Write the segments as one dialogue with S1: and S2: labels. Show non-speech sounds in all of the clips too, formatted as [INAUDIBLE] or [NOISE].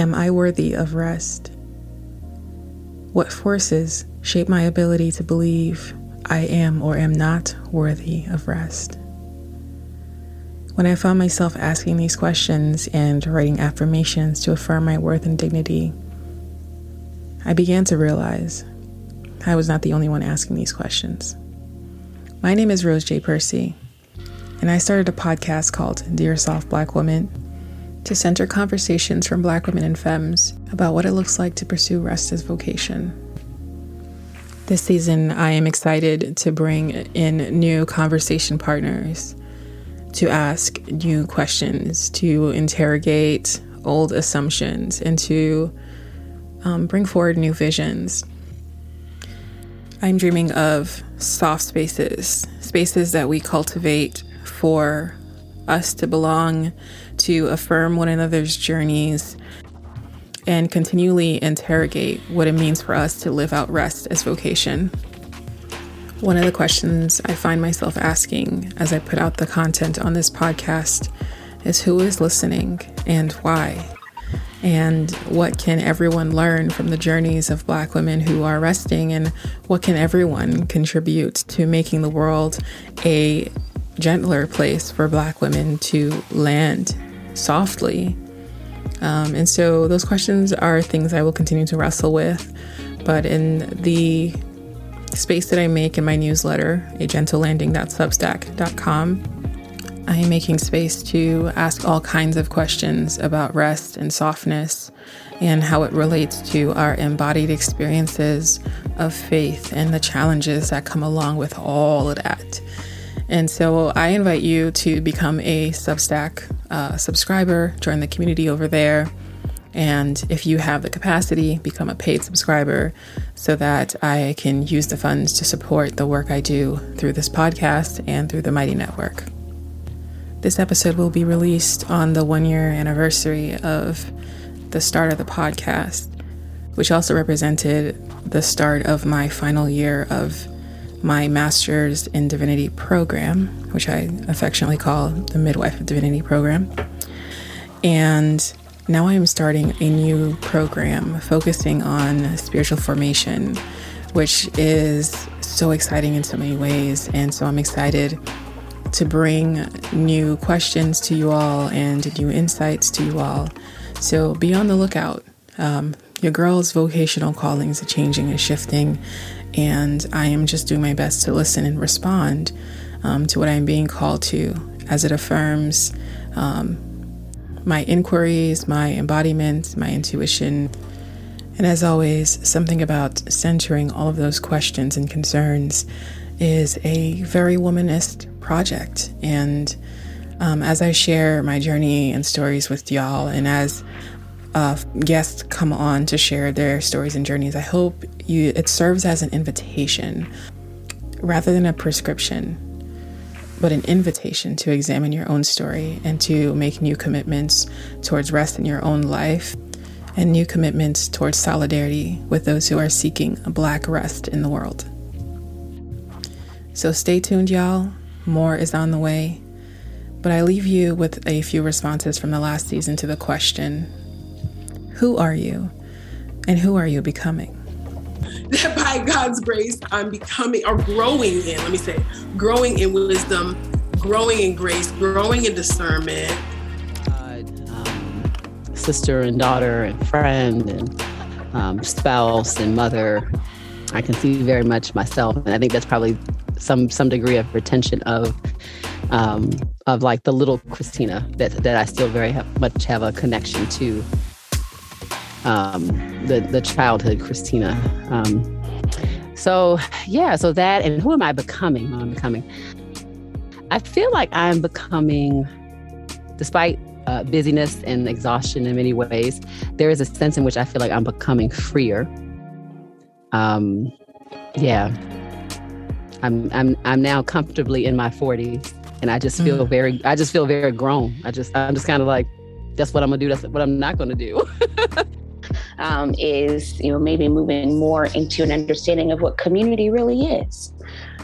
S1: Am I worthy of rest? What forces shape my ability to believe I am or am not worthy of rest? When I found myself asking these questions and writing affirmations to affirm my worth and dignity, I began to realize I was not the only one asking these questions. My name is Rose J. Percy, and I started a podcast called Dear Soft Black Woman to center conversations from Black women and femmes about what it looks like to pursue rest as vocation. This season, I am excited to bring in new conversation partners to ask new questions, to interrogate old assumptions, and to um, bring forward new visions. I'm dreaming of soft spaces, spaces that we cultivate for us to belong, to affirm one another's journeys, and continually interrogate what it means for us to live out rest as vocation. One of the questions I find myself asking as I put out the content on this podcast is who is listening and why? And what can everyone learn from the journeys of Black women who are resting? And what can everyone contribute to making the world a gentler place for Black women to land softly? Um, and so those questions are things I will continue to wrestle with. But in the space that I make in my newsletter, a gentlelanding.substack.com, I am making space to ask all kinds of questions about rest and softness and how it relates to our embodied experiences of faith and the challenges that come along with all of that. And so I invite you to become a Substack uh, subscriber, join the community over there. And if you have the capacity, become a paid subscriber so that I can use the funds to support the work I do through this podcast and through the Mighty Network. This episode will be released on the one year anniversary of the start of the podcast, which also represented the start of my final year of my Master's in Divinity program, which I affectionately call the Midwife of Divinity program. And now I am starting a new program focusing on spiritual formation, which is so exciting in so many ways. And so I'm excited to bring new questions to you all and new insights to you all. So be on the lookout. Um, your girl's vocational callings are changing and shifting, and I am just doing my best to listen and respond um, to what I'm being called to as it affirms um, my inquiries, my embodiment, my intuition. And as always, something about centering all of those questions and concerns is a very womanist project. And um, as I share my journey and stories with y'all, and as uh, guests come on to share their stories and journeys, I hope you it serves as an invitation rather than a prescription, but an invitation to examine your own story and to make new commitments towards rest in your own life and new commitments towards solidarity with those who are seeking a black rest in the world. So stay tuned, y'all. More is on the way. But I leave you with a few responses from the last season to the question Who are you? And who are you becoming?
S2: That by God's grace, I'm becoming or growing in, let me say, growing in wisdom, growing in grace, growing in discernment.
S3: Um, sister and daughter and friend and um, spouse and mother. I can see very much myself. And I think that's probably some some degree of retention of um, of like the little Christina that that I still very have, much have a connection to um, the the childhood Christina. Um, so yeah, so that and who am I becoming? Who I'm becoming. I feel like I'm becoming, despite uh, busyness and exhaustion in many ways, there is a sense in which I feel like I'm becoming freer. Um, yeah, I'm I'm I'm now comfortably in my 40s and I just feel mm. very I just feel very grown. I just I'm just kind of like that's what I'm going to do that's what I'm not going to do. [LAUGHS]
S4: um, is you know maybe moving more into an understanding of what community really is.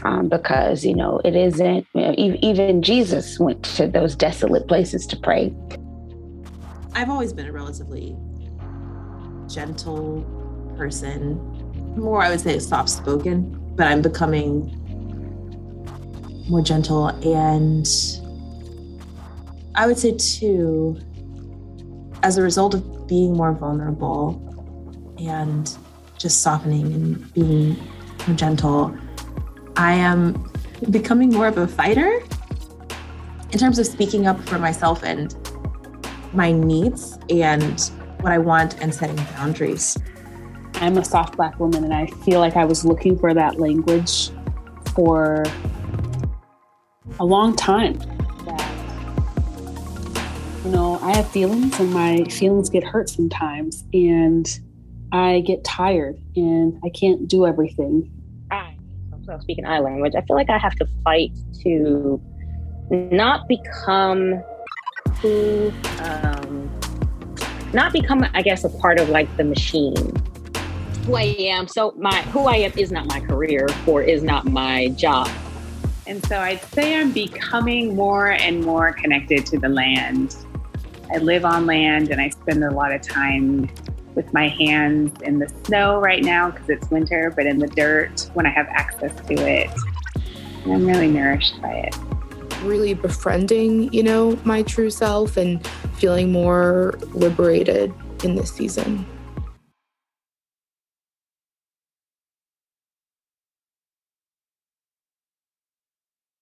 S4: Um, because you know it isn't you know, even jesus went to those desolate places to pray
S5: i've always been a relatively gentle person, more, I would say, soft spoken, but I'm becoming more gentle. And I would say, too, as a result of being more vulnerable and just softening and being gentle, I am becoming more of a fighter in terms of speaking up for myself and my needs and what I want and setting boundaries.
S6: I'm a soft black woman and I feel like I was looking for that language for a long time. You know, I have feelings and my feelings get hurt sometimes and I get tired and I can't do everything.
S4: I, so speaking I language, I feel like I have to fight to not become who, um, not become, I guess, a part of like the machine. Who I am. So my who I am is not my career or is not my job.
S7: And so I'd say I'm becoming more and more connected to the land. I live on land and I spend a lot of time with my hands in the snow right now because it's winter, but in the dirt when I have access to it. And I'm really nourished by it
S8: really befriending, you know, my true self and feeling more liberated in this season.